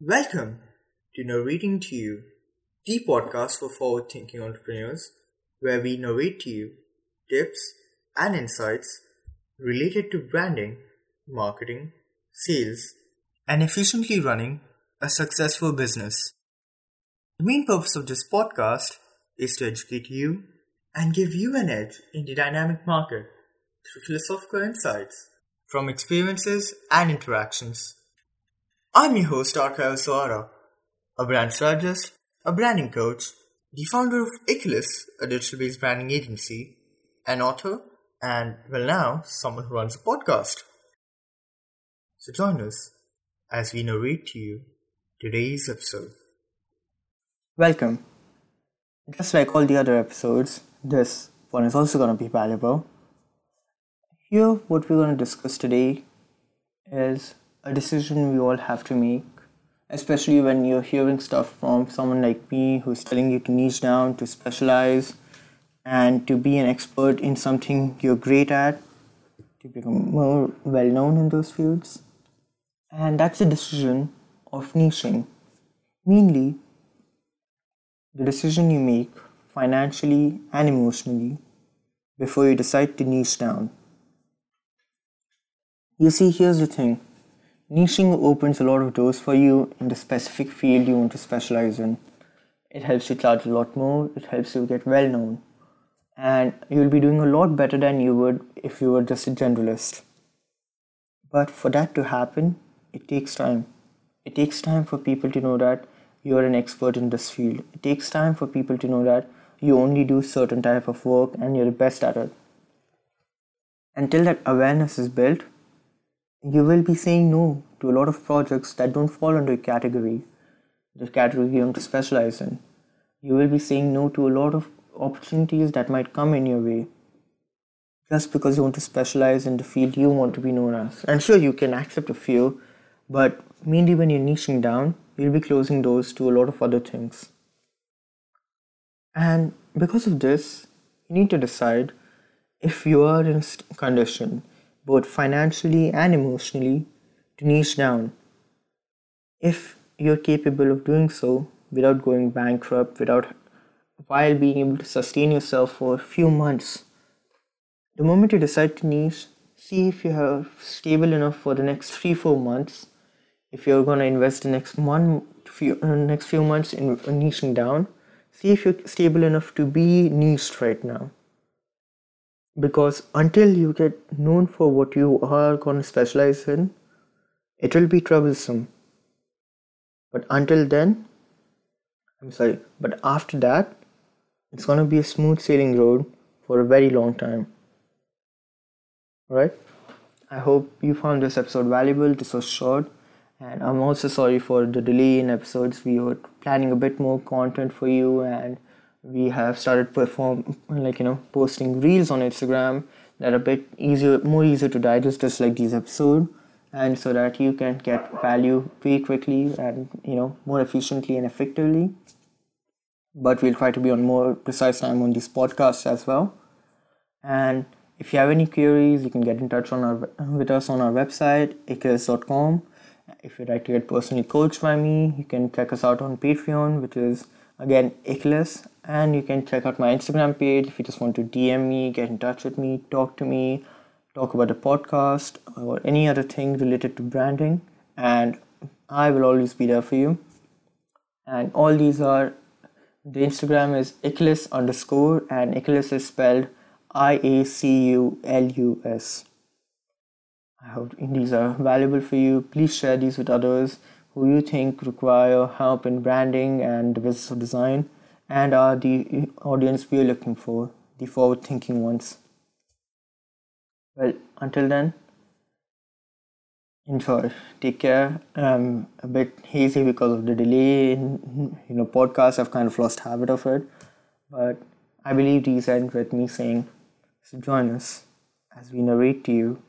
Welcome to Narrating to You, the podcast for forward thinking entrepreneurs, where we narrate to you tips and insights related to branding, marketing, sales, and efficiently running a successful business. The main purpose of this podcast is to educate you and give you an edge in the dynamic market through philosophical insights from experiences and interactions. I'm your host, Arkael Soara, a brand strategist, a branding coach, the founder of Iaculus, a digital based branding agency, an author, and, well, now, someone who runs a podcast. So join us as we narrate to you today's episode. Welcome. Just like all the other episodes, this one is also going to be valuable. Here, what we're going to discuss today is a decision we all have to make, especially when you're hearing stuff from someone like me who's telling you to niche down, to specialize, and to be an expert in something you're great at, to become more well known in those fields. And that's the decision of niching. Mainly, the decision you make financially and emotionally before you decide to niche down. You see, here's the thing niching opens a lot of doors for you in the specific field you want to specialize in. It helps you charge a lot more, it helps you get well known, and you'll be doing a lot better than you would if you were just a generalist. But for that to happen, it takes time. It takes time for people to know that you're an expert in this field. It takes time for people to know that you only do certain type of work and you're the best at it. Until that awareness is built, you will be saying no to a lot of projects that don't fall under your category, the category you want to specialize in. You will be saying no to a lot of opportunities that might come in your way just because you want to specialize in the field you want to be known as. And sure, you can accept a few, but mainly when you're niching down, you'll be closing doors to a lot of other things. And because of this, you need to decide if you are in a condition both financially and emotionally, to niche down. If you're capable of doing so without going bankrupt, without while being able to sustain yourself for a few months, the moment you decide to niche, see if you are stable enough for the next three, four months. If you're gonna invest the next one, few, uh, next few months in, in niching down, see if you're stable enough to be niched right now because until you get known for what you are going to specialize in it will be troublesome. But until then i'm sorry but after that it's going to be a smooth sailing road for a very long time. Right i hope you found this episode valuable this was short and i'm also sorry for the delay in episodes. We were planning a bit more content for you and we have started perform like you know posting reels on instagram that are a bit easier more easier to digest just like these episode. And so that you can get value very quickly and you know more efficiently and effectively. But we'll try to be on more precise time on these podcasts as well. And if you have any queries you can get in touch on our with us on our website iaculus.com if you'd like to get personally coached by me you can check us out on patreon which is again Iaculus and you can check out my Instagram page if you just want to DM me, get in touch with me, talk to me, talk about the podcast or any other thing related to branding and I will always be there for you. And all these are the Instagram is Iaculus underscore and Iaculus is spelled I A C U L U S. I hope these are valuable for you. Please share these with others who you think require help in branding and business of design and are the audience we are looking for, the forward thinking ones. Well, until then, enjoy. Take care. I'm a bit hazy because of the delay in you know podcast. I've kind of lost habit of it, but I believe these end with me saying, "So join us as we narrate to you